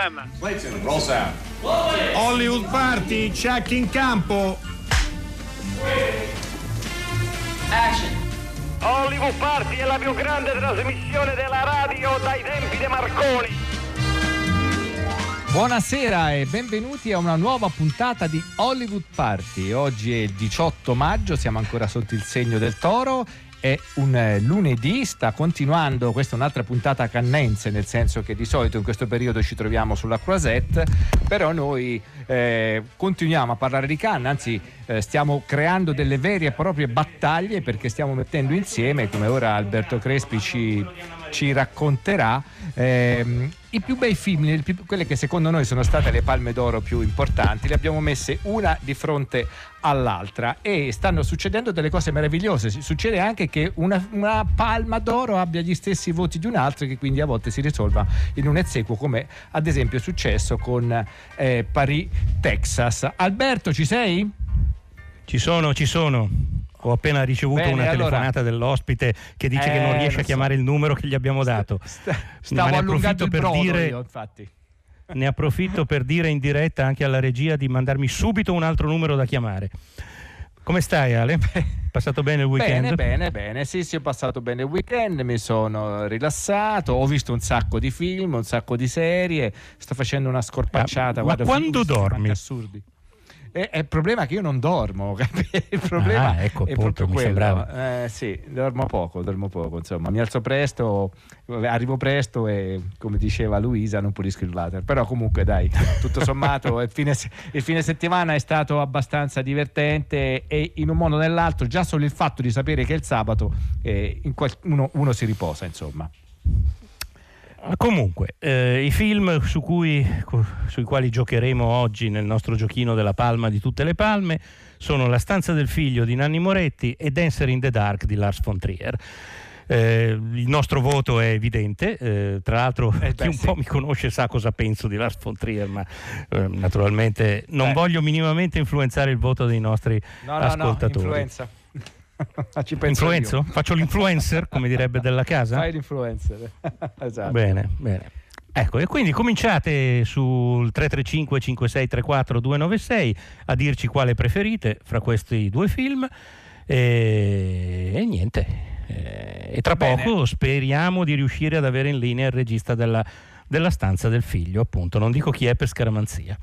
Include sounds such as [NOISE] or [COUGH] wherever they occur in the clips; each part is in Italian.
Problem. Clayton, roll sound. Hollywood Party, check in campo. Action. Hollywood Party è la più grande trasmissione della radio dai tempi di Marconi. Buonasera e benvenuti a una nuova puntata di Hollywood Party. Oggi è il 18 maggio, siamo ancora sotto il segno del toro è un eh, lunedì, sta continuando, questa è un'altra puntata cannense, nel senso che di solito in questo periodo ci troviamo sulla Croisette, però noi eh, continuiamo a parlare di Cannes, anzi eh, stiamo creando delle vere e proprie battaglie perché stiamo mettendo insieme, come ora Alberto Crespi ci, ci racconterà, ehm, i più bei film, quelle che secondo noi sono state le palme d'oro più importanti, le abbiamo messe una di fronte all'altra e stanno succedendo delle cose meravigliose. Succede anche che una, una palma d'oro abbia gli stessi voti di un'altra che quindi a volte si risolva in un esequo come ad esempio è successo con eh, Paris, Texas. Alberto, ci sei? Ci sono, ci sono. Ho appena ricevuto Bene, una allora... telefonata dell'ospite che dice eh, che non riesce a so. chiamare il numero che gli abbiamo dato. St- stavo allungando il per brodo dire, io, infatti. Ne approfitto per dire in diretta anche alla regia di mandarmi subito un altro numero da chiamare. Come stai Ale? Passato bene il weekend? Bene, bene, bene. Sì, sì, ho passato bene il weekend, mi sono rilassato, ho visto un sacco di film, un sacco di serie, sto facendo una scorpacciata. Ah, ma quando dormi? Assurdi. E, è il problema che io non dormo, [LAUGHS] il problema ah, ecco, è appunto, proprio mi quello. sembrava. Eh, sì, dormo poco, dormo poco, insomma, mi alzo presto, arrivo presto e come diceva Luisa non pulisco il water, però comunque dai, tutto [LAUGHS] sommato il, fine, il fine settimana è stato abbastanza divertente e in un modo o nell'altro già solo il fatto di sapere che è il sabato eh, qual- uno, uno si riposa, insomma. Comunque, eh, i film su cui, sui quali giocheremo oggi nel nostro giochino della palma di tutte le palme sono La stanza del figlio di Nanni Moretti e Dancer in the Dark di Lars von Trier. Eh, il nostro voto è evidente, eh, tra l'altro Eh, beh, chi un sì. po' mi conosce sa cosa penso di Lars von Trier, ma eh, naturalmente non Eh. voglio minimamente influenzare il voto dei nostri No, no, no, ascoltatori. influenza. Ci penso Influenzo? io. Faccio l'influencer, come direbbe della casa? Fai l'influencer. [LAUGHS] esatto. Bene, bene. Ecco, e quindi cominciate sul 335 5634 296 a dirci quale preferite fra questi due film e, e niente. Eh, E tra Bene. poco speriamo di riuscire ad avere in linea il regista della, della stanza del figlio, appunto. Non dico chi è per scaramanzia.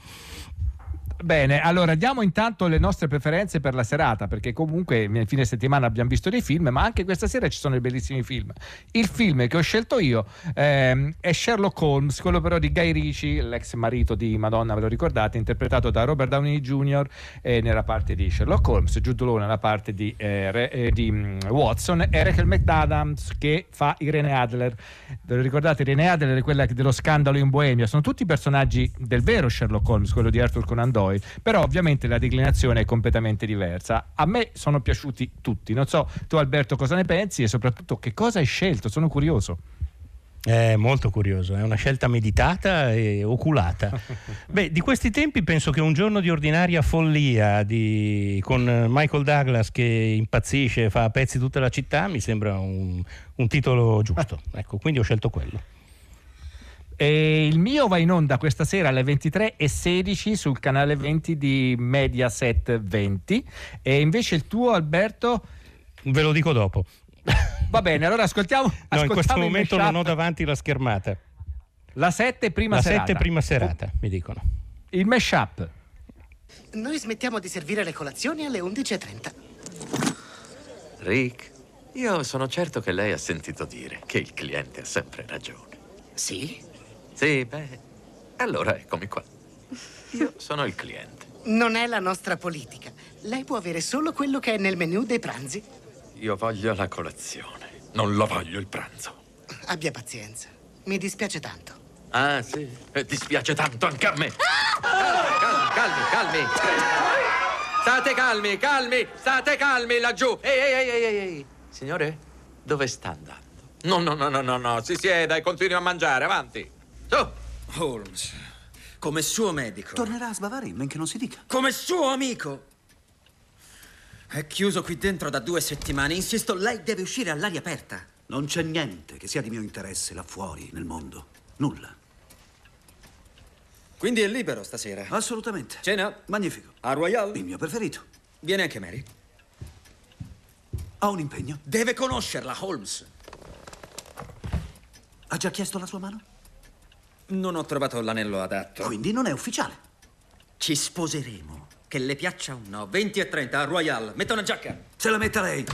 Bene, allora diamo intanto le nostre preferenze per la serata, perché comunque nel fine settimana abbiamo visto dei film, ma anche questa sera ci sono dei bellissimi film. Il film che ho scelto io ehm, è Sherlock Holmes, quello però di Guy Ritchie, l'ex marito di Madonna, ve lo ricordate, interpretato da Robert Downey Jr. eh, nella parte di Sherlock Holmes, Jude Law nella parte di, eh, Re- eh, di mm, Watson e Rachel McAdams che fa Irene Adler. Ve lo ricordate? Irene Adler è quella dello scandalo in Boemia, sono tutti personaggi del vero Sherlock Holmes, quello di Arthur Conan Doyle, però ovviamente la declinazione è completamente diversa. A me sono piaciuti tutti, non so tu Alberto cosa ne pensi e soprattutto che cosa hai scelto, sono curioso. È molto curioso, è una scelta meditata e oculata. [LAUGHS] Beh, di questi tempi penso che un giorno di ordinaria follia di- con Michael Douglas che impazzisce e fa a pezzi tutta la città mi sembra un, un titolo giusto. [LAUGHS] Ecco, quindi ho scelto quello. E il mio va in onda questa sera alle 23.16 sul canale 20 di Mediaset 20 e invece il tuo Alberto Ve lo dico dopo. va bene allora ascoltiamo, [LAUGHS] No, in questo momento non ho davanti la schermata. la 7 prima la serata 7 prima serata, mi dicono. il mashup Noi smettiamo di servire le colazioni alle 11.30. Rick, io sono certo che lei ha sentito dire che il cliente ha sempre ragione. Sì? Sì, beh, allora eccomi qua. Io sono il cliente. Non è la nostra politica. Lei può avere solo quello che è nel menù dei pranzi. Io voglio la colazione, non lo voglio il pranzo. Abbia pazienza. Mi dispiace tanto. Ah, sì? Eh, dispiace tanto anche a me. Calmi, calmi, calmi. State calmi, calmi, state calmi laggiù. Ehi, ehi, ehi, ehi, ehi. Signore, dove sta andando? No, no, no, no, no, no, si sieda e continui a mangiare, avanti. Su. Holmes, come suo medico, Tornerà a sbavare in men che non si dica. come suo amico. È chiuso qui dentro da due settimane. Insisto, lei deve uscire all'aria aperta. Non c'è niente che sia di mio interesse là fuori, nel mondo. Nulla. Quindi è libero stasera. Assolutamente. Cena? Magnifico. A Royal? Il mio preferito. Viene anche Mary. Ha un impegno. Deve conoscerla, Holmes. Ha già chiesto la sua mano? Non ho trovato l'anello adatto. Quindi non è ufficiale. Ci sposeremo. Che le piaccia o no. 20 e 30 a Royal. Metta una giacca. Se la metta lei.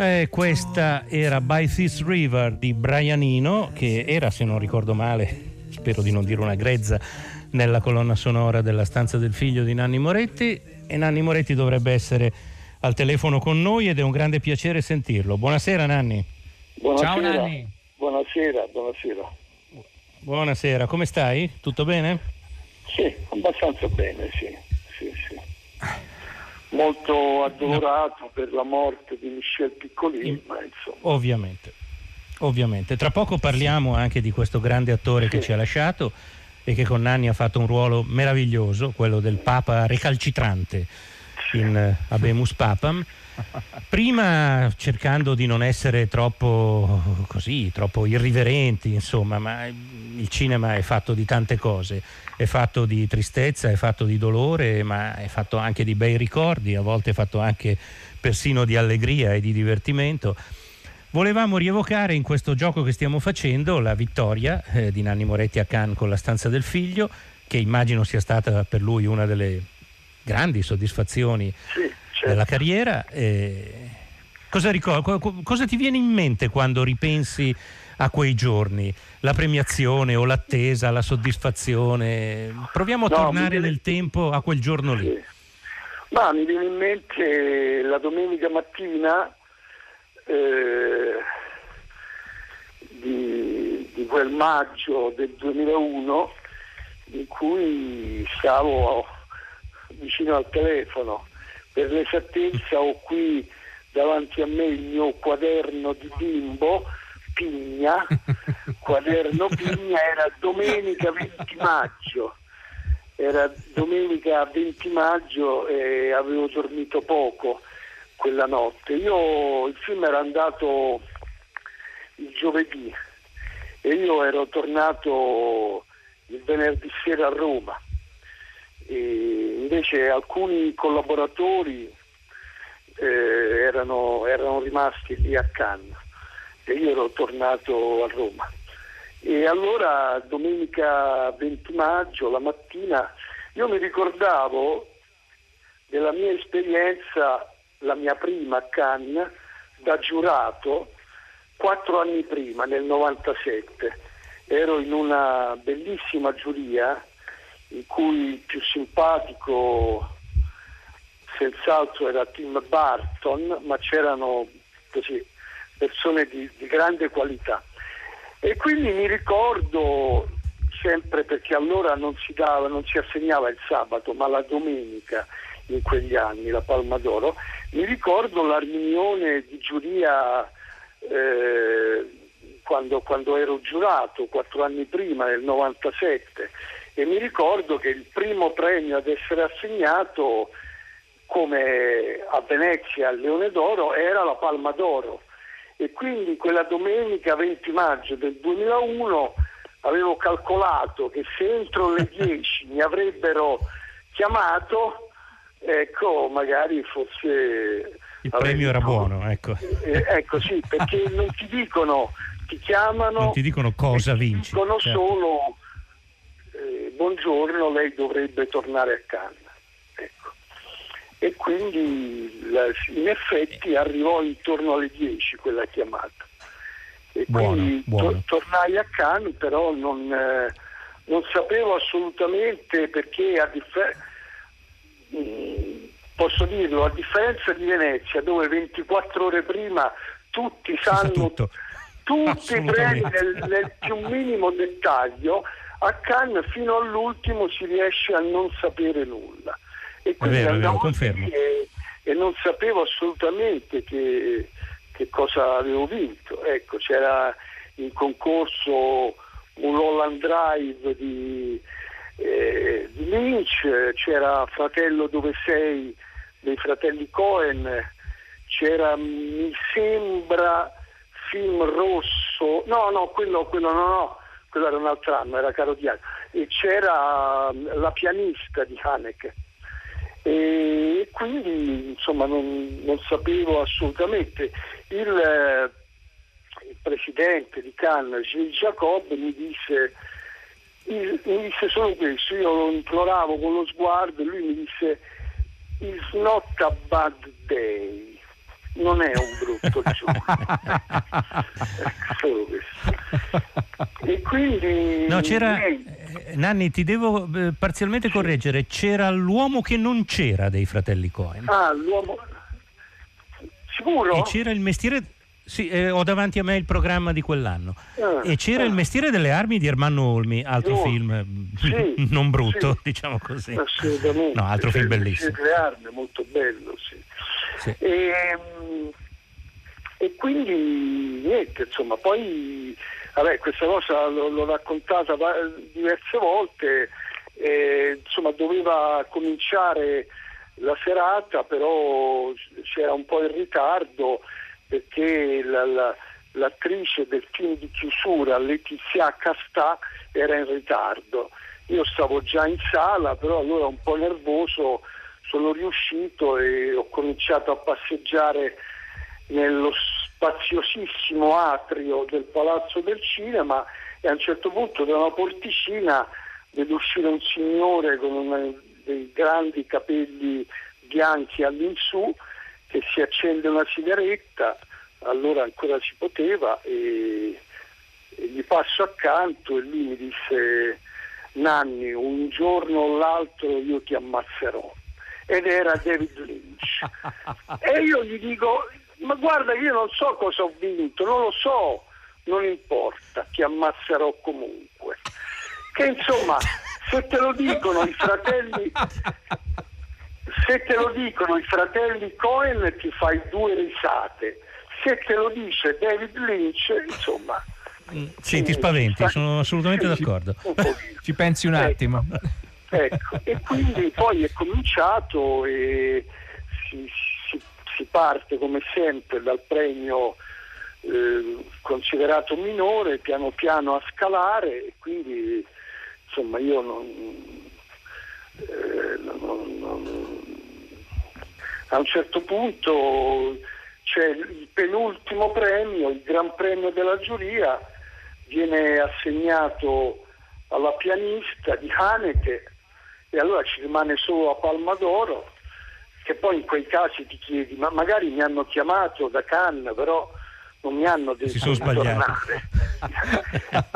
Eh, questa era By This River di Brian Eno, che era, se non ricordo male, spero di non dire una grezza, nella colonna sonora della stanza del figlio di Nanni Moretti. E Nanni Moretti dovrebbe essere al telefono con noi ed è un grande piacere sentirlo. Buonasera Nanni. Buonasera. Ciao Nanni. Buonasera, buonasera. Buonasera, come stai? Tutto bene? Sì, abbastanza bene, sì. Molto addolorato per la morte di Michel Piccolini, ma insomma. Ovviamente, ovviamente. Tra poco parliamo anche di questo grande attore che ci ha lasciato e che con Nanni ha fatto un ruolo meraviglioso, quello del Papa recalcitrante in eh, Abemus Papam. Prima cercando di non essere troppo così, troppo irriverenti, insomma, ma il cinema è fatto di tante cose, è fatto di tristezza, è fatto di dolore, ma è fatto anche di bei ricordi, a volte è fatto anche persino di allegria e di divertimento. Volevamo rievocare in questo gioco che stiamo facendo la vittoria eh, di Nanni Moretti a Cannes con la stanza del figlio, che immagino sia stata per lui una delle grandi soddisfazioni della carriera. Eh, cosa, ricor- co- co- cosa ti viene in mente quando ripensi a quei giorni? La premiazione o l'attesa, la soddisfazione? Proviamo a No, tornare viene- nel tempo a quel giorno lì. Ma mi viene in mente la domenica mattina eh, di, di quel maggio del 2001 in cui stavo vicino al telefono. Per l'esattezza ho qui davanti a me il mio quaderno di bimbo, Pigna, [LAUGHS] quaderno Pigna, era domenica 20 maggio era domenica 20 maggio e avevo dormito poco quella notte. Io il film era andato il giovedì e io ero tornato il venerdì sera a Roma. E invece alcuni collaboratori eh, erano, erano rimasti lì a Cannes e io ero tornato a Roma. E allora domenica 20 maggio, la mattina, io mi ricordavo della mia esperienza, la mia prima a Cannes, da giurato, quattro anni prima, nel 97. Ero in una bellissima giuria in cui il più simpatico se senz'altro era Tim Burton, ma c'erano così, persone di, di grande qualità. E quindi mi ricordo sempre perché allora non si, dava, non si assegnava il sabato, ma la domenica in quegli anni, la Palma d'Oro, mi ricordo la riunione di giuria eh, quando, quando, ero giurato, quattro anni prima, nel 97, e mi ricordo che il primo premio ad essere assegnato, come a Venezia al Leone d'Oro, era la Palma d'Oro. E quindi quella domenica 20 maggio del 2001 avevo calcolato che se entro le [LAUGHS] 10 mi avrebbero chiamato, ecco, magari fosse... Il premio era buono, ecco. Eh, ecco sì, perché non ti dicono, ti chiamano... Non ti dicono cosa vinci. Dicono certo. solo, eh, buongiorno, lei dovrebbe tornare a Cannes. Ecco. E quindi la, in effetti arrivò intorno alle 10 quella chiamata e Buono, quindi buono. to- tornai a Cannes però non, eh, non sapevo assolutamente perché a differenza posso dirlo a differenza di Venezia dove 24 ore prima tutti sa sanno tutti i premi nel, nel più minimo dettaglio a Cannes fino all'ultimo si riesce a non sapere nulla e quindi vero, andavo confermo. e, e non sapevo assolutamente che, che cosa avevo vinto. Ecco, c'era in concorso un Holland Drive di, eh, di Lynch, c'era Fratello dove sei dei fratelli Cohen, c'era mi sembra film rosso, no no quello, quello no no, quello era un altro anno, era Caro Diario, e c'era mm, La pianista di Haneke. E quindi insomma non, non sapevo assolutamente. Il, eh, il presidente di Cannes, Gilles Jacob, mi disse, mi disse solo questo, io lo imploravo con lo sguardo e lui mi disse It's not a bad day, non è un brutto giorno. Ecco, solo questo. E quindi No, c'era... eh, Nanni, ti devo eh, parzialmente correggere. C'era l'uomo che non c'era dei fratelli Cohen. Ah, l'uomo sicuro? E c'era il mestiere... Sì, eh, ho davanti a me il programma di quell'anno. Ah, e c'era ah. il mestiere delle armi di Ermanno Olmi, altro Oh, film sì, [LAUGHS] non brutto, sì. diciamo così. Assolutamente. No, altro film il bellissimo. Museo delle armi, molto bello, sì. Sì. E, mm, e quindi niente, insomma, poi vabbè, questa cosa l'ho, l'ho raccontata diverse volte, eh, insomma doveva cominciare la serata, però c'era un po' in ritardo perché la- la- l'attrice del film di chiusura, Letizia Castà, era in ritardo. Io stavo già in sala, però allora un po' nervoso sono riuscito e ho cominciato a passeggiare nello spaziosissimo atrio del Palazzo del Cinema e a un certo punto da una porticina vedo uscire un signore con una- dei grandi capelli bianchi all'insù che si accende una sigaretta, allora ancora si poteva e, e gli passo accanto e lui mi disse Nanni, un giorno o l'altro io ti ammazzerò. Ed era David Lynch. e io gli dico, ma guarda io non so cosa ho vinto, non lo so, non importa, ti ammazzerò comunque. Che insomma, se te lo dicono i fratelli, se te lo dicono i fratelli Cohen ti fai due risate, se te lo dice David Lynch, insomma... Sì, ti spaventi, sono assolutamente d'accordo. Ci pensi un attimo. Ecco, e quindi poi è cominciato e si, si- si parte come sempre dal premio eh, considerato minore, piano piano a scalare e quindi insomma io non, eh, non- non- a un certo punto c'è il penultimo premio, il Gran Premio della giuria, viene assegnato alla pianista di Haneke e allora ci rimane solo a Palma d'Oro che poi in quei casi ti chiedi ma magari mi hanno chiamato da Cannes però non mi hanno detto di tornare.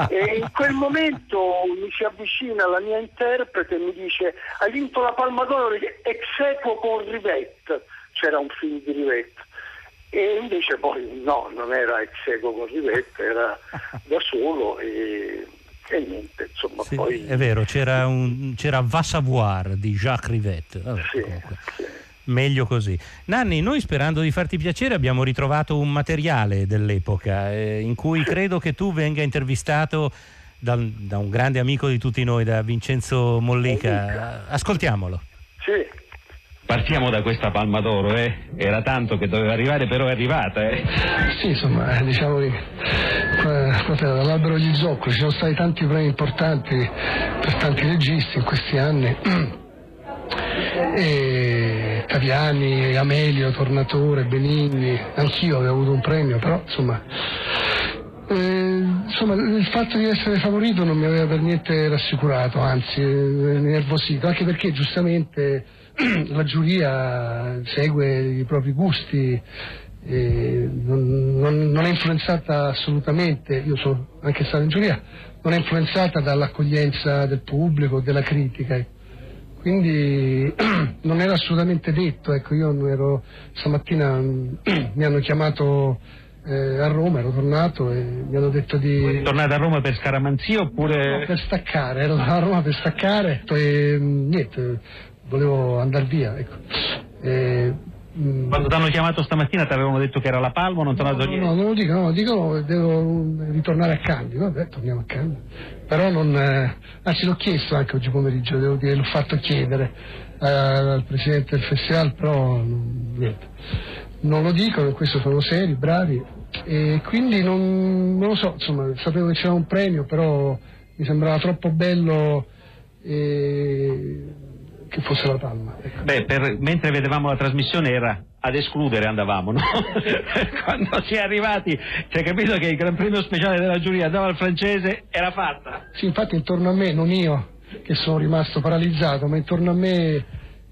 E in quel momento mi si avvicina la mia interprete e mi dice hai vinto la Palma d'Oro ex equo con Rivette, c'era un film di Rivette. E invece poi no, non era ex equo con Rivette, era da solo e, e niente, insomma Sì, poi... È vero, c'era, un, c'era Va Savoir di Jacques Rivette. Vabbè, comunque, Meglio così. Nanni, noi sperando di farti piacere abbiamo ritrovato un materiale dell'epoca eh, in cui credo che tu venga intervistato dal- da un grande amico di tutti noi, da Vincenzo Mollica. Ascoltiamolo. Sì. Partiamo da questa palma d'oro, eh? Era tanto che doveva arrivare, però è arrivata, eh? Sì, insomma, eh, diciamo che eh, dall'albero degli zoccoli ci sono stati tanti premi importanti per tanti registi in questi anni. [CLEARS THROAT] E Taviani, Amelio, Tornatore, Benigni, anch'io avevo avuto un premio, però insomma, eh, insomma il fatto di essere favorito non mi aveva per niente rassicurato, anzi eh, nervosito, anche perché giustamente [CLEARS THROAT] la giuria segue i propri gusti, non, non- non è influenzata assolutamente, io sono anche stato in giuria, non è influenzata dall'accoglienza del pubblico, della critica. ecco. Quindi [CLEARS THROAT] non era assolutamente detto, ecco, io ero, stamattina [CLEARS THROAT] mi hanno chiamato eh, a Roma, ero tornato e mi hanno detto di... Tornate a Roma per scaramanzia oppure... No, per staccare, ero a Roma per staccare e niente, volevo andare via, ecco. E, mm, Quando ti hanno chiamato stamattina ti avevamo detto che era la palma o non tornato No, niente? no, non lo dico, no, dico devo ritornare a Candido, vabbè, torniamo a Candido. Però non, eh, anzi l'ho chiesto anche oggi pomeriggio, devo dire, l'ho fatto chiedere eh, al presidente del festival, però non, niente. Non lo dicono, in questo sono seri, bravi, e quindi non, non lo so, insomma, sapevo che c'era un premio, però mi sembrava troppo bello eh, che fosse la palma. ecco. Beh, per- mentre vedevamo la trasmissione era ad escludere andavamo, no? [LAUGHS] Quando si è arrivati si è capito che il Gran Premio speciale della giuria andava al francese, era fatta. Sì, infatti intorno a me, non io che sono rimasto paralizzato, ma intorno a me,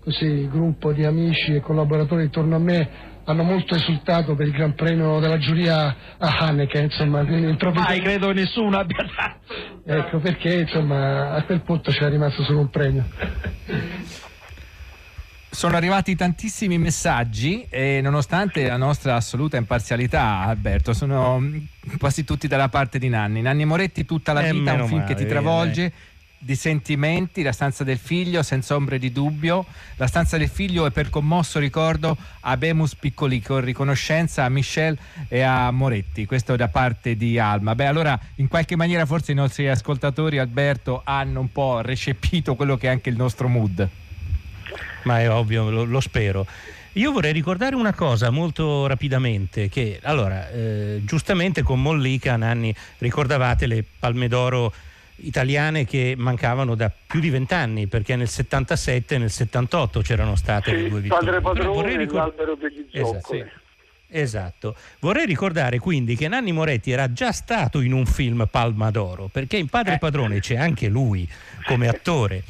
così, il gruppo di amici e collaboratori intorno a me hanno molto esultato per il Gran Premio della giuria a Haneke, insomma, quindi proprio... Mai credo nessuno abbia dato. Ecco perché, insomma, a quel punto c'era rimasto solo un premio. Sono arrivati tantissimi messaggi e nonostante la nostra assoluta imparzialità, Alberto, sono quasi tutti dalla parte di Nanni. Nanni Moretti, tutta la Eh, vita, un film male, che ti travolge, di sentimenti, La stanza del figlio, senza ombre di dubbio. La stanza del figlio è per commosso ricordo a Bemus Piccoli con riconoscenza a Michel e a Moretti. Questo da parte di Alma. Beh, allora in qualche maniera forse i nostri ascoltatori, Alberto, hanno un po' recepito quello che è anche il nostro mood. Ma è ovvio, lo, lo spero. Io vorrei ricordare una cosa molto rapidamente, che allora, eh, giustamente con Mollica, Nanni, ricordavate le palme d'oro italiane che mancavano da più di vent'anni, perché nel 77 e nel 78 c'erano state le due vittorie. Padre Padrone vorrei e ricor- l'albero degli Esatto, sì. Esatto. Vorrei ricordare quindi che Nanni Moretti era già stato in un film Palma d'Oro, perché in Padre Padrone c'è anche lui come attore.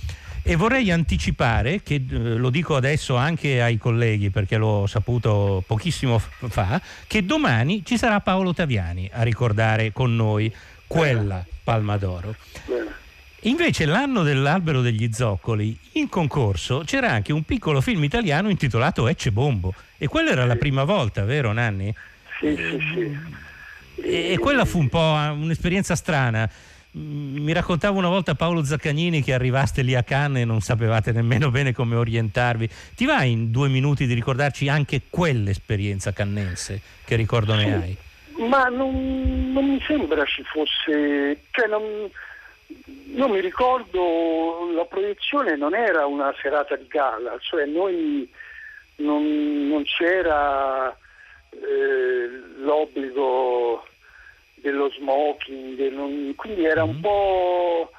E vorrei anticipare, che eh, lo dico adesso anche ai colleghi perché l'ho saputo pochissimo fa, che domani ci sarà Paolo Taviani a ricordare con noi quella Palma d'Oro. Invece l'anno dell'albero degli zoccoli, in concorso c'era anche un piccolo film italiano intitolato Ecce Bombo e quella era la prima volta, vero Nanni? Sì, sì, sì. E, e quella fu un po' un'esperienza strana. Mm, Mi raccontava una volta Paolo Zaccagnini che arrivaste lì a Cannes e non sapevate nemmeno bene come orientarvi. Ti va in due minuti di ricordarci anche quell'esperienza cannense? Che ricordo ne hai? Ma non, non mi sembra ci fosse, cioè non, non mi ricordo, la proiezione non era una serata di gala, cioè noi non, non c'era eh, l'obbligo dello smoking, non- quindi era un po'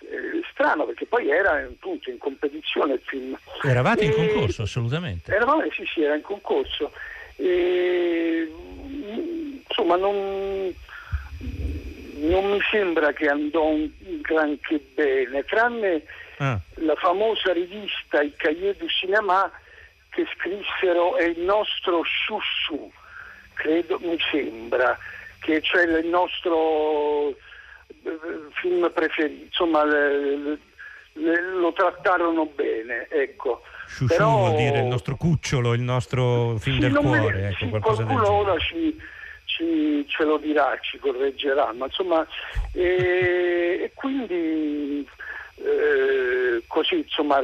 eh, strano perché poi era appunto in competizione il film. Eravate in E- concorso, assolutamente. Eravamo, sì, sì, era in concorso. E, mm, insomma, non, non mi sembra che andò un granché bene, tranne Ah. la famosa rivista I Cahiers du Cinéma che scrissero È il nostro chouchou, credo, mi sembra, che c'è il nostro eh, film preferito, insomma le- le- le- lo trattarono bene, ecco. Shushu Però- vuol dire il nostro cucciolo, il nostro film Sì, del cuore, ecco, sì, qualcosa del qualcuno genere. ora ci, ci- ce lo dirà, ci correggerà, ma insomma, e, e quindi eh, così, insomma,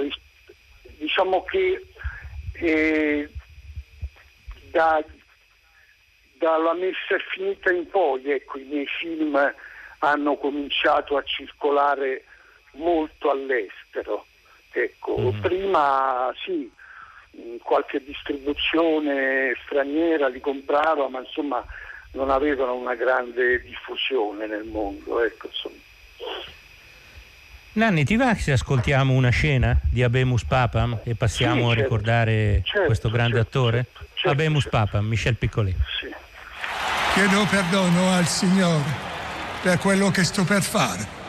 diciamo che eh, da- dalla messa finita in poi, ecco, i miei film hanno cominciato a circolare molto all'estero. Ecco, prima sì, qualche distribuzione straniera li comprava, ma insomma non avevano una grande diffusione nel mondo. Ecco, insomma. Nanni, ti va se ascoltiamo una scena di Abemus Papam e passiamo Sì, a certo. ricordare Certo, questo grande certo, attore? Abemus Papam, Michel Piccoli. Chiedo perdono al Signore per quello che sto per fare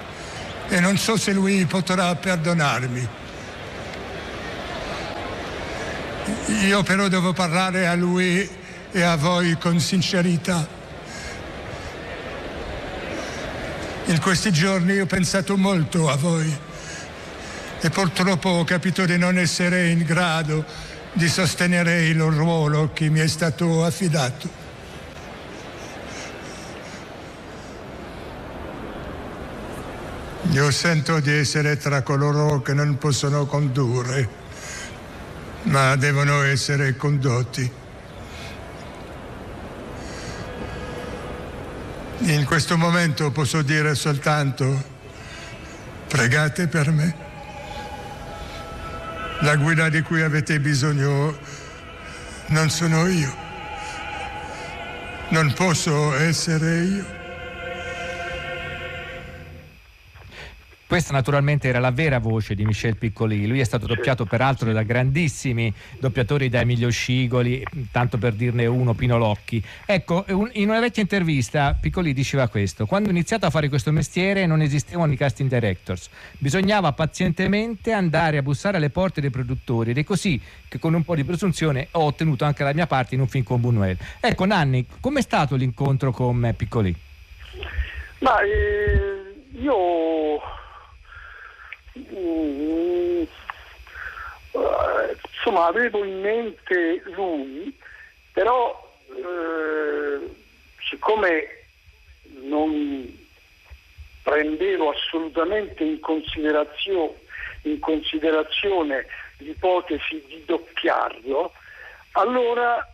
e non so se Lui potrà perdonarmi. Io però devo parlare a Lui e a voi con sincerità. In questi giorni ho pensato molto a voi e purtroppo ho capito di non essere in grado di sostenere il ruolo che mi è stato affidato. Io sento di essere tra coloro che non possono condurre, ma devono essere condotti. In questo momento posso dire soltanto, pregate per me. La guida di cui avete bisogno non sono io. Non posso essere io. Questa naturalmente era la vera voce di Michel Piccoli, lui è stato doppiato peraltro da grandissimi doppiatori da Emilio Scigoli, tanto per dirne uno, Pino Locchi. Ecco, in una vecchia intervista Piccoli diceva questo, quando ho iniziato a fare questo mestiere non esistevano i casting directors, bisognava pazientemente andare a bussare alle porte dei produttori ed è così che con un po' di presunzione ho ottenuto anche la mia parte in un film con Buñuel. Ecco Nanni, com'è stato l'incontro con Piccoli? Ma eh, io insomma avevo in mente lui, però eh, siccome non prendevo assolutamente in considerazione, in considerazione l'ipotesi di doppiarlo, allora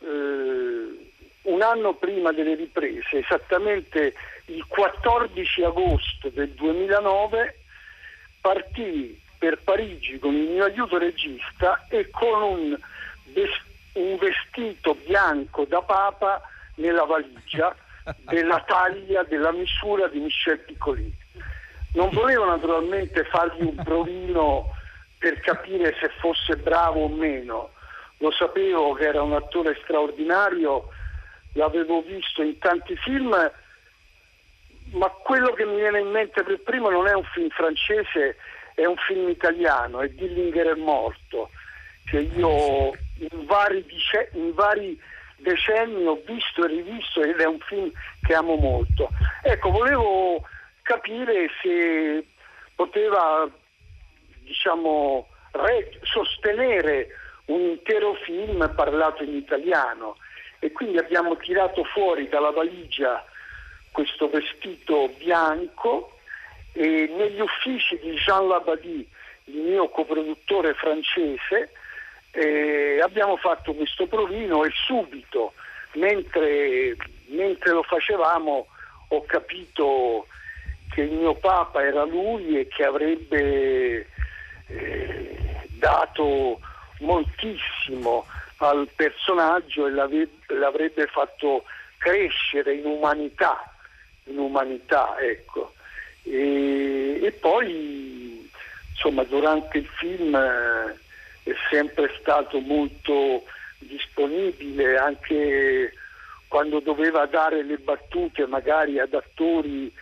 eh, un anno prima delle riprese, esattamente il 14 agosto del 2009, partì per Parigi con il mio aiuto regista e con un, un vestito bianco da papa nella valigia [LAUGHS] della taglia, della misura di Michel Piccoli. Non volevo naturalmente fargli un provino per capire se fosse bravo o meno, lo sapevo che era un attore straordinario, l'avevo visto in tanti film, ma quello che mi viene in mente per primo non è un film francese, è un film italiano, è Dillinger è morto, che io in vari, dice- in vari decenni ho visto e rivisto ed è un film che amo molto. Ecco, volevo capire se poteva diciamo, re- sostenere un intero film parlato in italiano e quindi abbiamo tirato fuori dalla valigia questo vestito bianco e negli uffici di Jean Labadie, il mio coproduttore francese, eh, abbiamo fatto questo provino e subito, mentre, mentre lo facevamo, ho capito che il mio papa era lui e che avrebbe eh, dato moltissimo al personaggio e l'avrebbe fatto crescere in umanità, in umanità, ecco. E, e poi, insomma, durante il film eh, è sempre stato molto disponibile, anche quando doveva dare le battute magari ad attori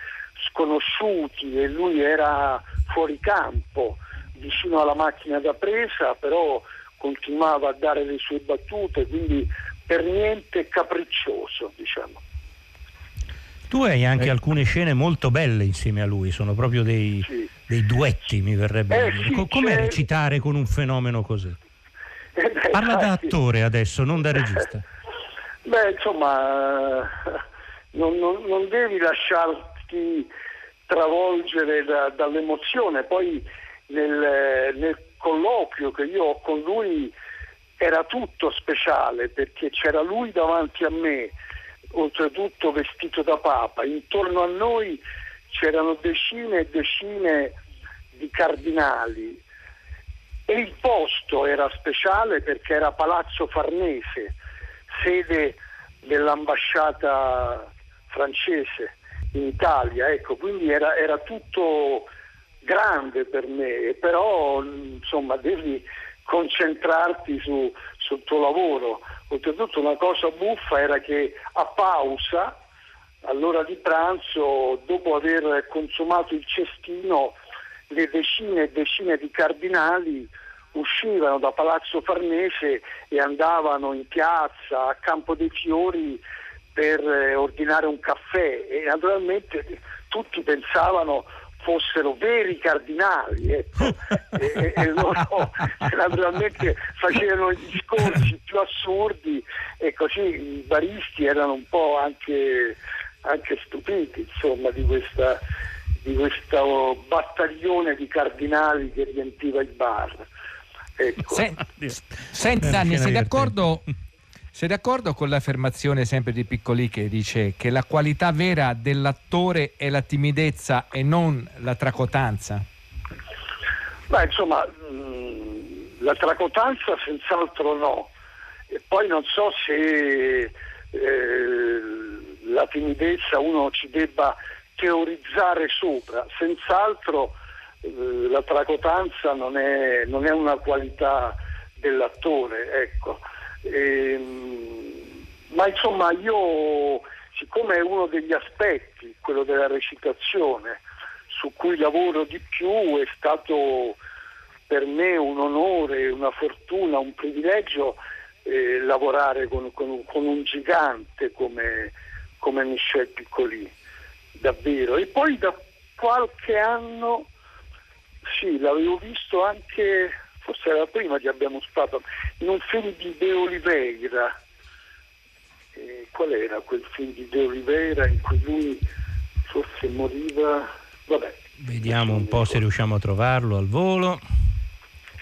sconosciuti e lui era fuori campo, vicino alla macchina da presa, però continuava a dare le sue battute, quindi per niente capriccioso, diciamo. Tu hai anche alcune scene molto belle insieme a lui, sono proprio dei, dei duetti, mi verrebbe Eh, da dire. sì, Co- Com'è c'è- recitare con un fenomeno così? Eh, beh, Parla da infatti- attore adesso, non da regista. [LAUGHS] Beh, insomma, eh, non, non- non devi lasciarti travolgere da- dall'emozione. Poi nel, nel colloquio che io ho con lui era tutto speciale perché c'era lui davanti a me, oltretutto vestito da papa. Intorno a noi c'erano decine e decine di cardinali e il posto era speciale perché era Palazzo Farnese, sede dell'ambasciata francese in Italia, ecco, quindi era, era tutto grande per me, però insomma devi concentrarti su- sul tuo lavoro. Oltretutto una cosa buffa era che a pausa, all'ora di pranzo, dopo aver consumato il cestino, le decine e decine di cardinali uscivano da Palazzo Farnese e andavano in piazza, a Campo dei Fiori per eh, ordinare un caffè e naturalmente tutti pensavano fossero veri cardinali ecco. [LAUGHS] e, e- loro naturalmente facevano i discorsi più assurdi e così i baristi erano un po' anche, anche stupiti insomma di questa di questo battaglione di cardinali che riempiva il bar ecco. Se- Senti una Danni, sei d'accordo, sei d'accordo con l'affermazione sempre di Piccoli che dice che la qualità vera dell'attore è la timidezza e non la tracotanza? Beh, insomma, mh, la tracotanza senz'altro no. E poi non so se eh, la timidezza uno ci debba teorizzare sopra. Senz'altro eh, la tracotanza non è, non è una qualità dell'attore, ecco. Ehm, ma insomma io, siccome è uno degli aspetti, quello della recitazione, su cui lavoro di più, è stato per me un onore, una fortuna, un privilegio eh, lavorare con, con- con un gigante come, come Michel Piccoli, davvero. E poi da qualche anno, sì, l'avevo visto anche, forse era prima che abbiamo stato, in un film di De Oliveira. Eh, qual era quel film di De Oliveira in cui lui forse moriva? Vabbè, Vediamo un po' se riusciamo a trovarlo al volo.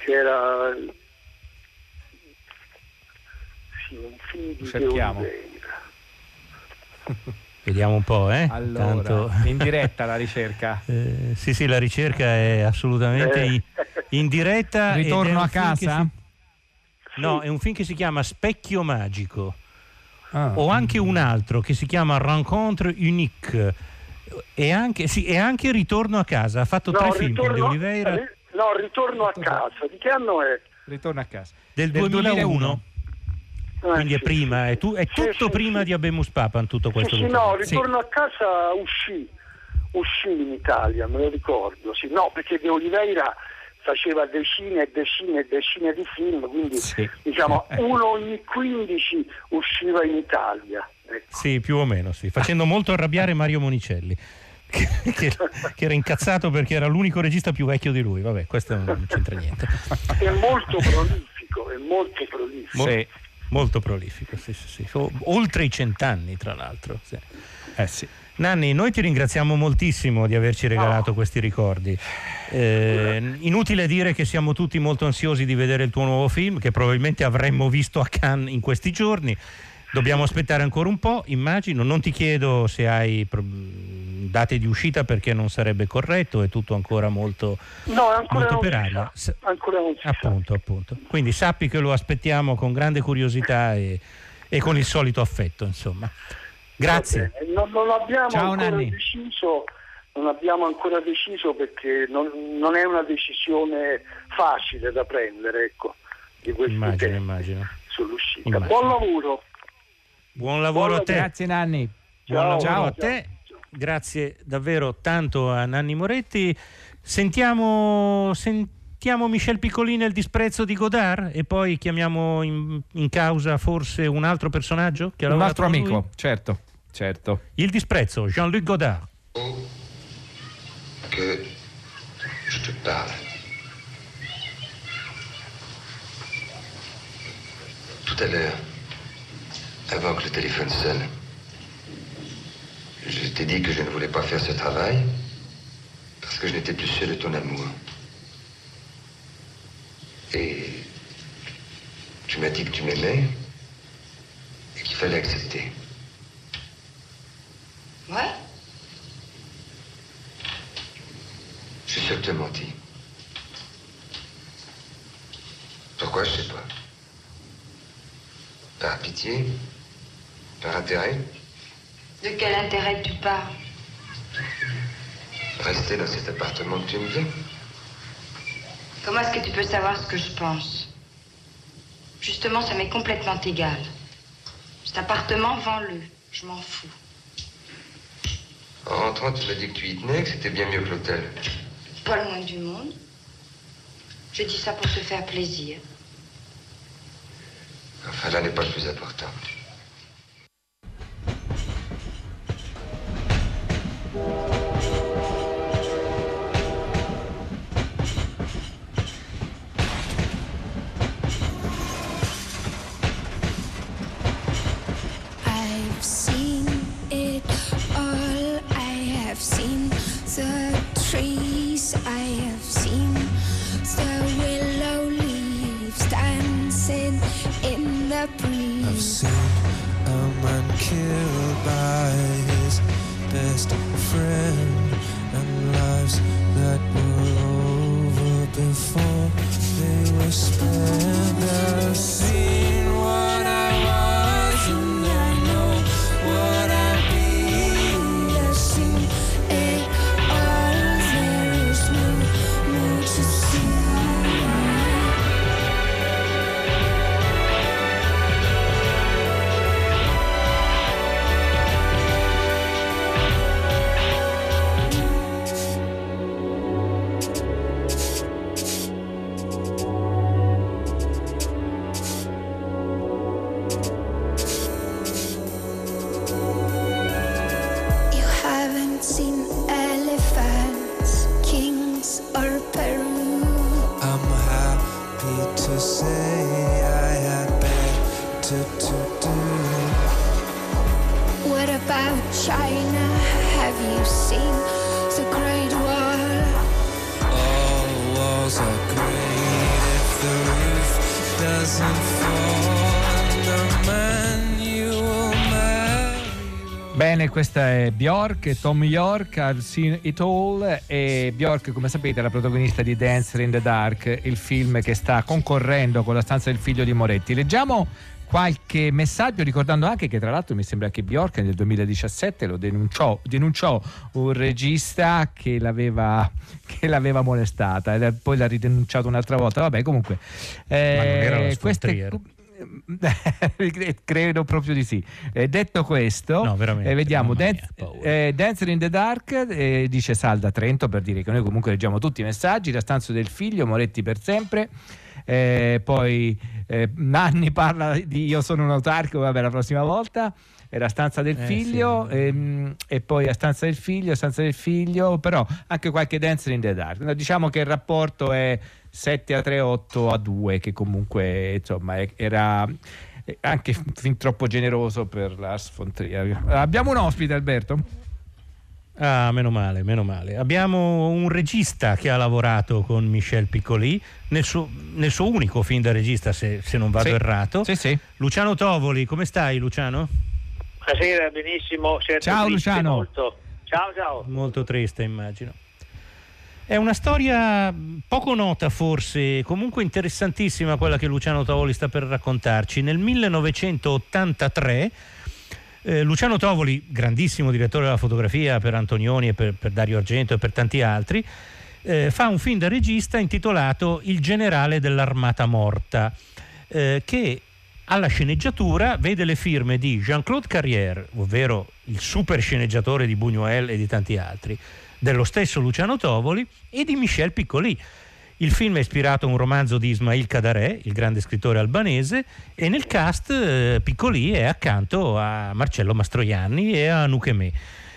che era sì, un film di De Cerchiamo. Oliveira. [LAUGHS] Vediamo un po', eh. Allora, Tanto- in diretta la ricerca. [LAUGHS] Eh, sì, sì, la ricerca è assolutamente Eh. In, diretta. Ritorno a film casa? si- No, è un film che si chiama Specchio Magico. Ah. O anche un altro che si chiama Rencontre Unique. E anche, sì, e anche Ritorno a casa. Ha fatto No, tre film con De ritorno, Oliveira ri- no, ritorno a casa. Di che anno è? Ritorno a casa. del, del 2001. Ah, Quindi è sì, prima, è, tu- è Sì, tutto sì, prima sì. di Abemus Papan, tutto questo. sì, no, ritorno a casa uscì, uscì in Italia, me lo ricordo. Sì, no, perché De Oliveira faceva decine e decine e decine di film, quindi Sì. diciamo [LAUGHS] uno ogni 15 usciva in Italia. Ecco. Sì, più o meno, sì. Facendo molto arrabbiare Mario Monicelli. [LAUGHS] Che, che- che era incazzato perché era l'unico regista più vecchio di lui. Vabbè, questo non c'entra niente. [LAUGHS] È molto prolifico, è molto prolifico. Mol- Sì. Molto prolifico, sì, sì, sì. Oltre i cent'anni, tra l'altro. sì. Eh sì. Nanni, noi ti ringraziamo moltissimo di averci regalato questi ricordi. Eh, inutile dire che siamo tutti molto ansiosi di vedere il tuo nuovo film, che probabilmente avremmo visto a Cannes in questi giorni. Dobbiamo aspettare ancora un po', immagino. Non ti chiedo se hai date di uscita perché non sarebbe corretto, è tutto ancora molto, No, ancora molto per aria. Ancora non si sa. Appunto, appunto. Quindi sappi che lo aspettiamo con grande curiosità e, e con il solito affetto, insomma. Grazie. Bene. Non, non abbiamo Ciao, deciso, non abbiamo ancora deciso perché non, non è una decisione facile da prendere, ecco, di questi Immagino, tempi immagino. sull'uscita. Immagino. Buon lavoro. Buon lavoro a te. Grazie Nanni. Buon Ciao. lavoro Ciao. a te. Grazie davvero tanto a Nanni Moretti. Sentiamo, sentiamo Michel Piccolini e il disprezzo di Godard e poi chiamiamo in, in causa forse un altro personaggio che Un altro con lui? amico, certo. Certo. Il disprezzo, Jean-Luc Godard. te parle. Tout à l'heure, avant que le téléphone sonne, je t'ai dit que je ne voulais pas faire ce travail parce que je n'étais plus sûr de ton amour. Et tu m'as dit que tu m'aimais et qu'il fallait accepter. Ouais Je suis sûr que tu as menti. Pourquoi, je sais pas. Par pitié Par intérêt De quel intérêt tu parles? Rester dans cet appartement que tu me dis Comment est-ce que tu peux savoir ce que je pense? Justement, ça m'est complètement égal. Cet appartement, vends-le. Je m'en fous. En rentrant, tu m'as dit que tu y tenais, que c'était bien mieux que l'hôtel. Pas le moins du monde. Je dis ça pour te faire plaisir. Enfin, là n'est pas le plus important. whisper that Bene, questa è Bjork, Tom York, I've seen it all e Bjork come sapete è la protagonista di Dancer in the Dark, il film che sta concorrendo con la stanza del figlio di Moretti. Leggiamo qualche messaggio ricordando anche che tra l'altro mi sembra che Bjork nel 2017 lo denunciò, denunciò un regista che l'aveva, che l'aveva molestata e poi l'ha ridenunciato un'altra volta. Vabbè comunque... Eh, queste-. [LAUGHS] Credo proprio di sì. Eh, detto questo, No, eh, vediamo Dan- eh, Dancer in the Dark, eh, dice Salda Trento per dire che noi comunque leggiamo tutti i messaggi. La stanza del figlio, Moretti per sempre. Eh, poi eh, Nanni parla di Io sono un autarco, vabbè, la prossima volta. È la stanza del Eh, figlio ehm, e poi la stanza del figlio, stanza del figlio, però anche qualche Dancer in the Dark. Diciamo che il rapporto è 7 a 3, 8 a 2, che comunque insomma era anche fin troppo generoso per Lars von Trier. Abbiamo un ospite, Alberto? Ah, meno male, meno male. Abbiamo un regista che ha lavorato con Michel Piccoli nel suo, nel suo unico film da regista, se, se non vado Sì. errato. Sì, sì. Luciano Tovoli, come stai Luciano? Buonasera, benissimo. siete Ciao, triste Luciano. molto. Ciao, ciao. Molto triste, immagino. È una storia poco nota forse, comunque interessantissima quella che Luciano Tovoli sta per raccontarci. Nel 1983 eh, Luciano Tovoli, grandissimo direttore della fotografia per Antonioni e per, per Dario Argento e per tanti altri, eh, fa un film da regista intitolato Il generale dell'armata morta, eh, che alla sceneggiatura vede le firme di Jean-Claude Carrière, ovvero il super sceneggiatore di Buñuel e di tanti altri, dello stesso Luciano Tovoli e di Michel Piccoli, Il film è ispirato a un romanzo di Ismail Kadarè, il grande scrittore albanese, e nel cast eh, Piccoli è accanto a Marcello Mastroianni e a Nukeme.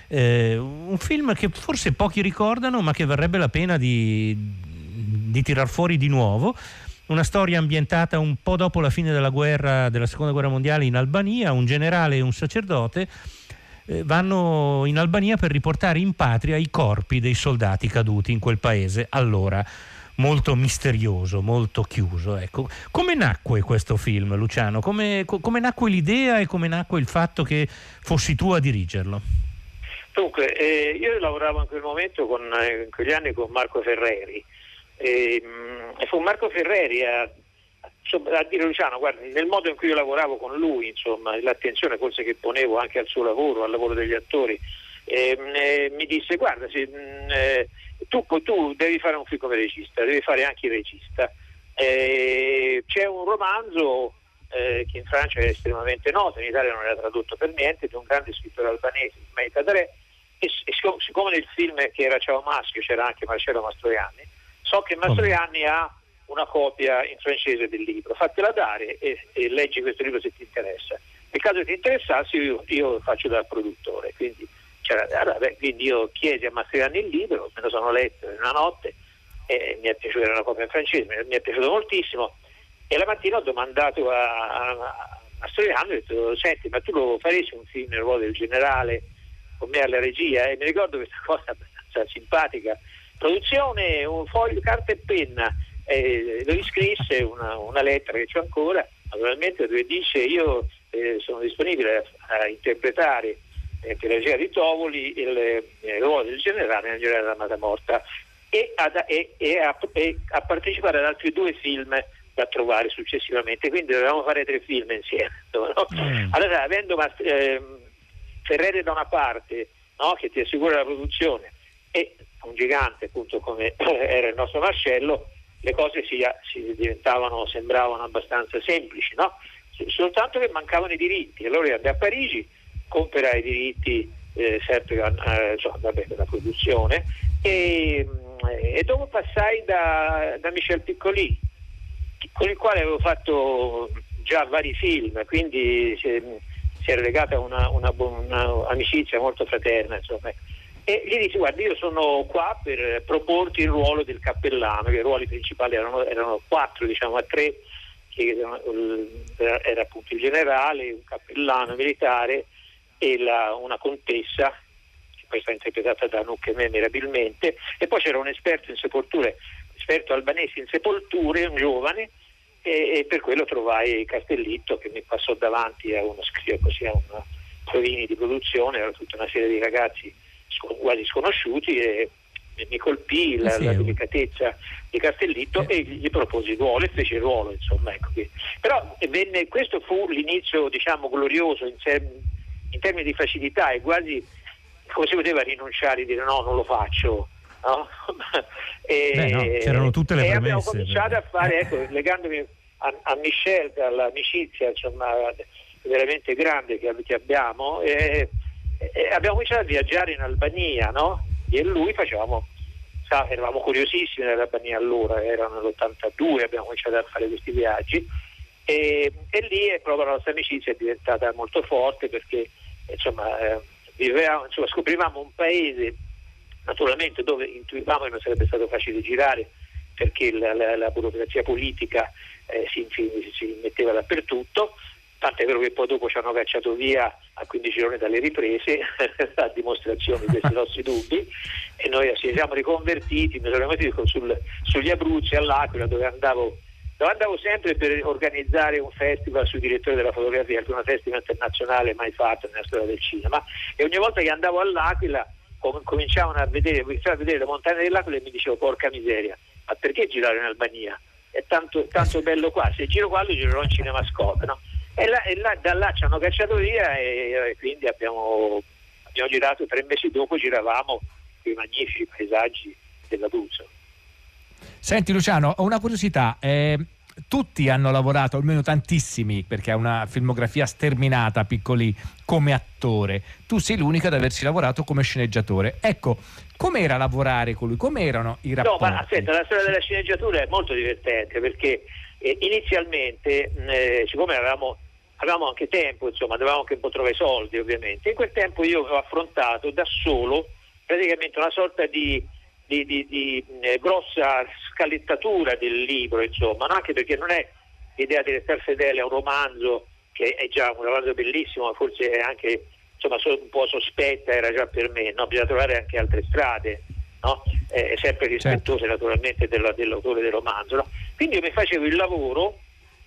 Eh, un film che forse pochi ricordano, ma che varrebbe la pena di, di tirar fuori di nuovo. Una storia ambientata un po' dopo la fine della guerra, della seconda guerra mondiale in Albania, un generale e un sacerdote eh, vanno in Albania per riportare in patria i corpi dei soldati caduti in quel paese, allora molto misterioso, molto chiuso. Ecco. Come nacque questo film, Luciano? Come, co- come nacque l'idea e come nacque il fatto che fossi tu a dirigerlo? Dunque, eh, io lavoravo in quel momento, con, eh, in quegli anni, con Marco Ferreri. E, mh, fu Marco Ferreri a, insomma, a dire Luciano, guarda, nel modo in cui io lavoravo con lui, insomma, l'attenzione forse che ponevo anche al suo lavoro, al lavoro degli attori, ehm, eh, mi disse guarda, se, mh, eh, tu, tu devi fare un film come regista, devi fare anche il regista. Eh, c'è un romanzo eh, che in Francia è estremamente noto, in Italia non era tradotto per niente, di un grande scrittore albanese, Ismail Kadare, e, e siccome- siccome nel film che era Ciao Maschio c'era anche Marcello Mastroianni, so che Mastroianni ha una copia in francese del libro, fatela dare e, e leggi questo libro se ti interessa. Nel caso ti interessasse io, io faccio da produttore, quindi, allora, beh, quindi io chiesi a Mastroianni il libro, me lo sono letto in una notte e mi è piaciuto, era una copia in francese, mi è, piaciuto moltissimo e la mattina ho domandato a, a, a Mastroianni, ho detto senti ma tu lo faresti un film nel ruolo del generale con me alla regia? E mi ricordo questa cosa abbastanza simpatica. Produzione, un foglio, carta e penna e lo iscrisse una, una lettera che c'ho ancora naturalmente dove dice io eh, sono disponibile a, a interpretare eh, per la regia di Tovoli il, eh, ruolo del generale nel generale della Morta e, ad- e- e a, e a partecipare ad altri due film da trovare successivamente quindi dovevamo fare tre film insieme [LAUGHS] no? allora avendo ehm, Ferreri da una parte no, che ti assicura la produzione e un gigante appunto come [CLEARS THROAT] era il nostro Marcello le cose si, si diventavano sembravano abbastanza semplici no? Soltanto che mancavano i diritti allora andai a Parigi comprai i diritti eh, sempre eh, insomma, vabbè, per la produzione e, mm, e dopo passai da, da Michel Piccoli con il quale avevo fatto già vari film, quindi si, si era legata una, una, una amicizia molto fraterna. Insomma. E gli dissi, guarda, io sono qua per proporti il ruolo del cappellano, che i ruoli principali erano, erano quattro, diciamo a tre, che era, era appunto il generale, un cappellano militare e la- una contessa, che poi è stata interpretata da Nucche meravigliabilmente, e poi c'era un esperto in sepolture, esperto albanese in sepolture, un giovane, e, e per quello trovai Castellitto che mi passò davanti a uno scritto così a una provini di produzione, era tutta una serie di ragazzi quasi sconosciuti e mi colpì la, sì, la delicatezza di Castellitto e gli proposi il ruolo e fece il ruolo, insomma, ecco. Però eh, venne- questo fu l'inizio, diciamo, glorioso in, sem- in termini di facilità e quasi come si poteva rinunciare e dire no, non lo faccio. no? [LAUGHS] e, Beh, no, c'erano tutte le e abbiamo premesse, cominciato a fare, ecco, legandomi a, a Michel dall'amicizia insomma, veramente grande che, che abbiamo, e, e abbiamo cominciato a viaggiare in Albania, no? Io e lui facevamo, sa, eravamo curiosissimi dell'Albania allora, erano nell'82, abbiamo cominciato a fare questi viaggi e, e lì proprio la nostra amicizia è diventata molto forte perché insomma, eh, vivevamo, insomma, scoprivamo un paese naturalmente dove intuivamo che non sarebbe stato facile girare perché la, la- la burocrazia politica eh, si, si metteva dappertutto, tant'è vero che poi dopo ci hanno cacciato via a 15 giorni dalle riprese [LAUGHS] a dimostrazione di questi nostri dubbi e noi ci siamo riconvertiti, mi sono riconvertito sul- sugli Abruzzi all'Aquila dove andavo, dove andavo sempre per organizzare un festival sui direttori della fotografia, il primo festival internazionale mai fatto nella storia del cinema e ogni volta che andavo all'Aquila com- cominciavano a vedere, a vedere le montagne dell'Aquila e mi dicevo porca miseria, ma perché girare in Albania? È tanto, tanto bello qua, se giro qua lo girerò in cinemascope, no? E, là- e là- da là ci hanno cacciato via e, e quindi abbiamo, abbiamo girato tre mesi dopo, giravamo quei magnifici paesaggi dell'Abruzzo. Senti Luciano, ho una curiosità. eh, tutti hanno lavorato, almeno tantissimi, perché ha una filmografia sterminata, piccoli, come attore. Tu sei l'unico ad averci lavorato come sceneggiatore. Ecco, com'era lavorare con lui? Com'erano i No, rapporti? ma aspetta, la storia della sceneggiatura è molto divertente perché eh, inizialmente, eh, siccome avevamo, avevamo anche tempo, insomma, dovevamo anche un po' trovare i soldi ovviamente, in quel tempo io ho affrontato da solo praticamente una sorta di, di- di- di, eh, grossa scalettatura del libro, insomma, anche perché non è l'idea di restare fedele a un romanzo che è già un romanzo bellissimo, ma forse è anche insomma, so- un po' sospetta, era già per me, no? bisogna trovare anche altre strade, no? Eh, sempre rispettose naturalmente della- dell'autore del romanzo. no? Quindi io mi facevo il lavoro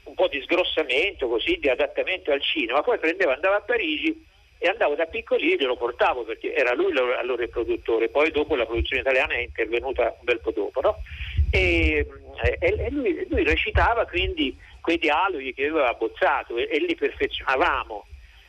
un po' di sgrossamento, così, di adattamento al cinema, poi prendevo, andavo a Parigi e andavo da piccolino e glielo portavo perché era lui lo- allora il produttore, poi dopo la produzione italiana è intervenuta un bel po' dopo, no? E, e- e lui, lui recitava quindi quei dialoghi che aveva abbozzato e, e li perfezionavamo.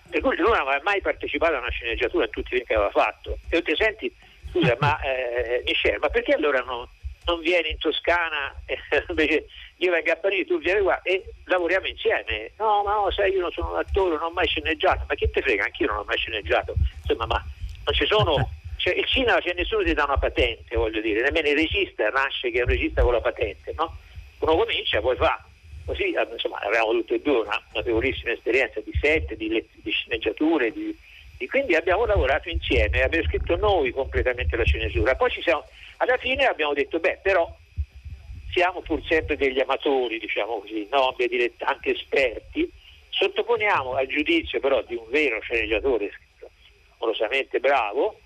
Per cui lui non aveva mai partecipato a una sceneggiatura in tutti i film che aveva fatto. E io ti senti, scusa, ma eh, Michel, ma perché allora non, non vieni in Toscana [LAUGHS] eh, io vengo a Parigi, tu vieni qua e lavoriamo insieme? No, ma no, sai, io non sono un attore, non ho mai sceneggiato, ma che te frega, anch'io non ho mai sceneggiato. Insomma, ma non ci sono. [LAUGHS] Cioè, il cinema c'è nessuno che ti dà una patente, voglio dire, nemmeno il regista nasce che è un regista con la patente, no? Uno comincia, poi fa. Così eh, insomma avevamo tutte e due una notevolissima esperienza di set, di, let- di sceneggiature, di, di- quindi abbiamo lavorato insieme, abbiamo scritto noi completamente la sceneggiatura. Poi ci siamo, alla fine abbiamo detto, beh, però siamo pur sempre degli amatori, diciamo così, no? dei dilettanti esperti, sottoponiamo al giudizio però di un vero sceneggiatore amorosamente bravo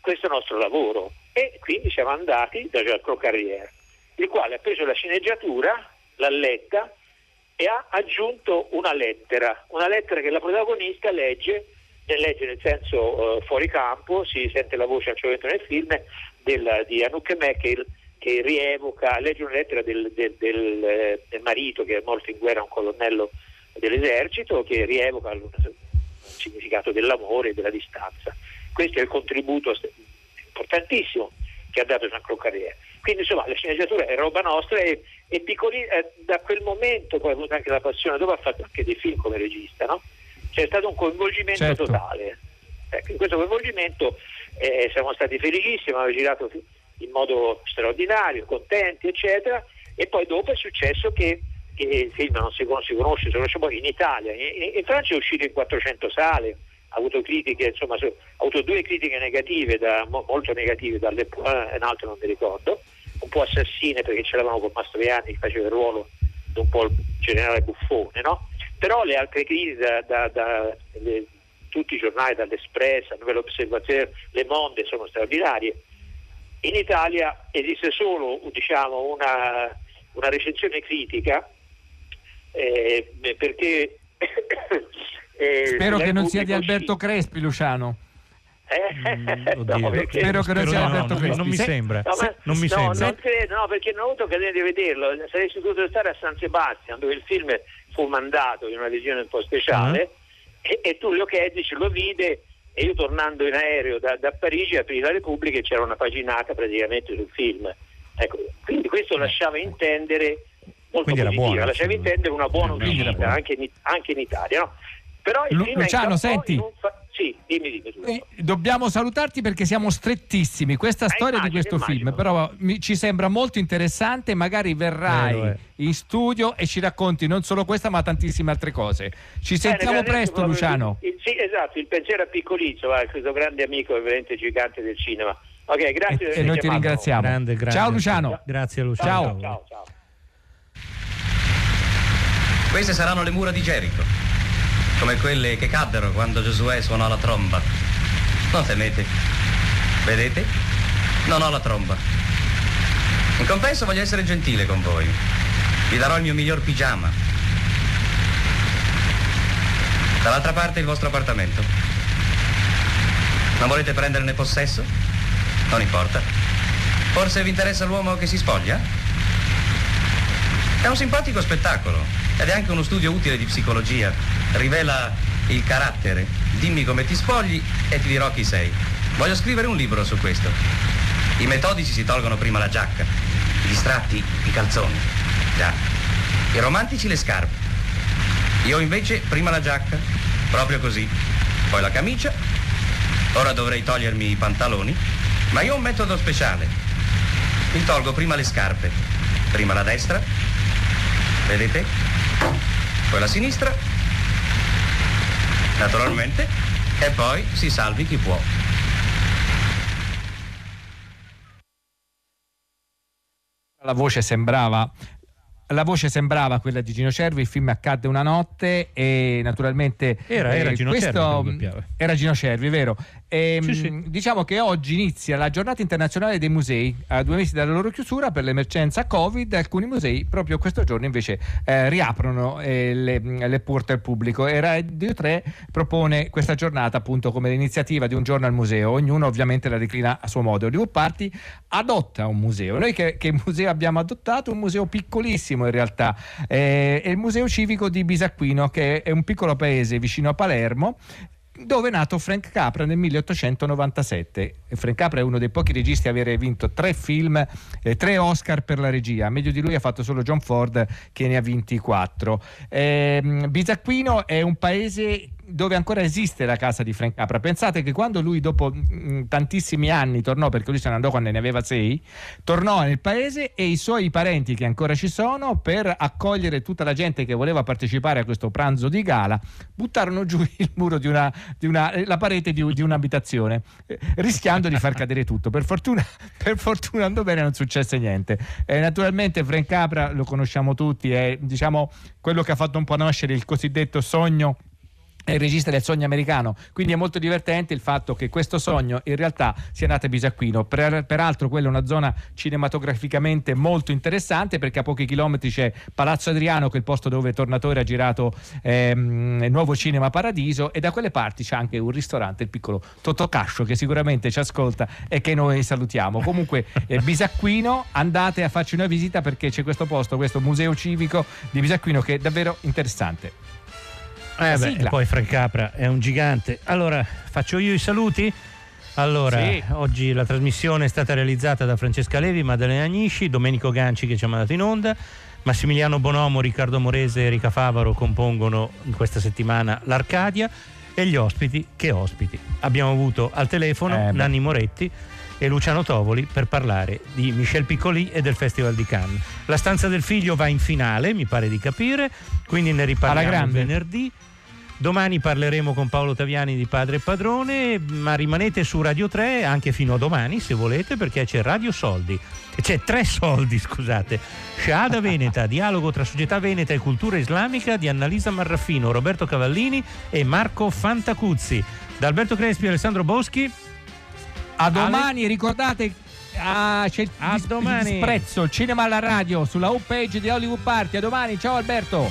questo nostro lavoro e quindi siamo andati da Giacomo Carriere, il quale ha preso la sceneggiatura, l'ha letta e ha aggiunto una lettera, una lettera che la protagonista legge, legge nel senso eh, fuori campo, si sente la voce a un certo momento nel film del- di Anouk Meckel che rievoca, legge una lettera del, del- del, eh, del marito che è morto in guerra, un colonnello dell'esercito, che rievoca il, significato dell'amore e della distanza. Questo è il contributo importantissimo che ha dato Jean-Claude Carrière. Quindi insomma la sceneggiatura è roba nostra e, e Piccoli eh, da quel momento poi ha avuto anche la passione, dopo ha fatto anche dei film come regista, no? C'è stato un coinvolgimento Certo. totale. Ecco, in questo coinvolgimento eh, siamo stati felicissimi, abbiamo girato in modo straordinario, contenti, eccetera, e poi dopo è successo che, che il film non si, non si conosce, poi in Italia, in, in Francia è uscito in 400 sale, ha avuto critiche, insomma, ha avuto due critiche negative, da- mo- molto negative dalle un altro non mi ricordo, un po' assassine perché ce l'avevamo con Mastroianni che faceva il ruolo di un po' il generale buffone, no? Però le altre critiche da, da- da- le- tutti i giornali, dall'Espresso, al Nouvel Observateur, Le Monde, sono straordinarie. In Italia esiste solo diciamo, una, una recensione critica eh, perché [COUGHS] eh, Spero che non sia di Alberto Crespi, Luciano. eh, Mm, oddio. no, perché- Spero che non sia no, Alberto no, Crespi. non mi Se- sembra. No, ma- non mi no, sembra. non credo, no, perché non ho avuto occasione di vederlo. Sarei dovuto stare a San Sebastian, dove il film fu mandato in una visione un po' speciale, e, e Tullio Chedici lo vide e io tornando in aereo da, da Parigi aprì la Repubblica e c'era una paginata praticamente sul film. Ecco, quindi questo lasciava intendere molto Quindi positiva, lasciava intendere una buona uscita anche in, anche in Italia. No? Però il Lu- film Luciano, senti. fa- Sì, dimmi, dimmi. tu. Eh, Dobbiamo salutarti perché siamo strettissimi. Questa Eh, storia di immagino, questo film, immagino. però mi- ci sembra molto interessante. Magari verrai Eh, in studio e ci racconti non solo questa, ma tantissime altre cose. Ci Bene, sentiamo presto, Luciano. il- il- sì, esatto, il pensiero a Piccolizzo, questo grande amico e veramente gigante del cinema. Ok, grazie. di E, e noi ti chiamato. ringraziamo. Grande, grande. Ciao, Luciano. Grazie Luciano. Ciao. Ciao, ciao. Queste saranno le mura di Gerico, come quelle che caddero quando Giosuè suonò la tromba. Non temete. Vedete? Non ho la tromba. In compenso voglio essere gentile con voi. Vi darò il mio miglior pigiama. Dall'altra parte il vostro appartamento. Non volete prenderne possesso? Non importa. Forse vi interessa l'uomo che si spoglia? È un simpatico spettacolo ed è anche uno studio utile di psicologia. Rivela il carattere. Dimmi come ti spogli e ti dirò chi sei. Voglio scrivere un libro su questo. I metodici si tolgono prima la giacca, i distratti i calzoni. Già. I romantici le scarpe. Io invece prima la giacca, proprio così. Poi la camicia. Ora dovrei togliermi i pantaloni, ma io ho un metodo speciale. Mi tolgo prima le scarpe, prima la destra, vedete? Poi la sinistra, naturalmente, e poi si salvi chi può. La voce sembrava. La voce sembrava quella di Gino Cervi, il film accadde una notte e naturalmente Era- era eh, Gino Cervi. Era Gino Cervi, vero? E, Sì, sì. mh, Diciamo che oggi inizia la giornata internazionale dei musei, a due mesi dalla loro chiusura per l'emergenza Covid, alcuni musei proprio questo giorno invece eh, riaprono eh, le, le porte al pubblico e Radio 3 propone questa giornata appunto come l'iniziativa di un giorno al museo, ognuno ovviamente la declina a suo modo. Hollywood Party adotta un museo, noi che, che museo abbiamo adottato? Un museo piccolissimo in realtà, eh, è il Museo Civico di Bisacquino che è un piccolo paese vicino a Palermo dove è nato Frank Capra nel 1897. E Frank Capra è uno dei pochi registi a avere vinto tre film, eh, tre Oscar per la regia. Meglio di lui ha fatto solo John Ford che ne ha vinti quattro. Ehm, Bisacquino è un paese dove ancora esiste la casa di Frank Capra. Pensate che quando lui dopo mm, tantissimi anni tornò, perché lui se ne andò quando ne aveva sei, tornò nel paese e i suoi parenti che ancora ci sono per accogliere tutta la gente che voleva partecipare a questo pranzo di gala, buttarono giù [LAUGHS] il muro di una, di una- eh, la parete di, di un'abitazione, eh, rischiando di far cadere tutto. Per fortuna, [LAUGHS] per fortuna andò bene, non successe niente. Eh, naturalmente Frank Capra lo conosciamo tutti, è diciamo quello che ha fatto un po' nascere il cosiddetto sogno è il regista del sogno americano, quindi è molto divertente il fatto che questo sogno in realtà sia nato a Bisacquino. Per- peraltro quella è una zona cinematograficamente molto interessante perché a pochi chilometri c'è Palazzo Adriano che è il posto dove Tornatore ha girato ehm, nuovo Cinema Paradiso e da quelle parti c'è anche un ristorante, il piccolo Totocascio che sicuramente ci ascolta e che noi salutiamo. Comunque eh, Bisacquino andate a farci una visita perché c'è questo posto, questo museo civico di Bisacquino che è davvero interessante. Eh beh, e poi Frank Capra è un gigante. Allora, faccio io i saluti? Allora, Sì. oggi la trasmissione è stata realizzata da Francesca Levi, Maddalena Agnisci, Domenico Ganci che ci ha mandato in onda, Massimiliano Bonomo, Riccardo Morese e Erika Favaro compongono in questa settimana l'Arcadia e gli ospiti, che ospiti? Abbiamo avuto al telefono Eh. Nanni Moretti e Luciano Tovoli per parlare di Michel Piccoli e del Festival di Cannes. La stanza del figlio va in finale, mi pare di capire, quindi ne riparliamo venerdì. Domani parleremo con Paolo Taviani di Padre e Padrone, ma rimanete su Radio 3 anche fino a domani se volete perché c'è Radio Soldi. C'è tre soldi, [LAUGHS] scusate. Shahada Veneta, [LAUGHS] dialogo tra società veneta e cultura islamica di Annalisa Marraffino, Roberto Cavallini e Marco Fantacuzzi. Da Alberto Crespi e Alessandro Boschi. A domani, ricordate. ah, c'è il A dis- domani. disprezzo, cinema alla radio sulla home page di Hollywood Party. A domani, ciao Alberto.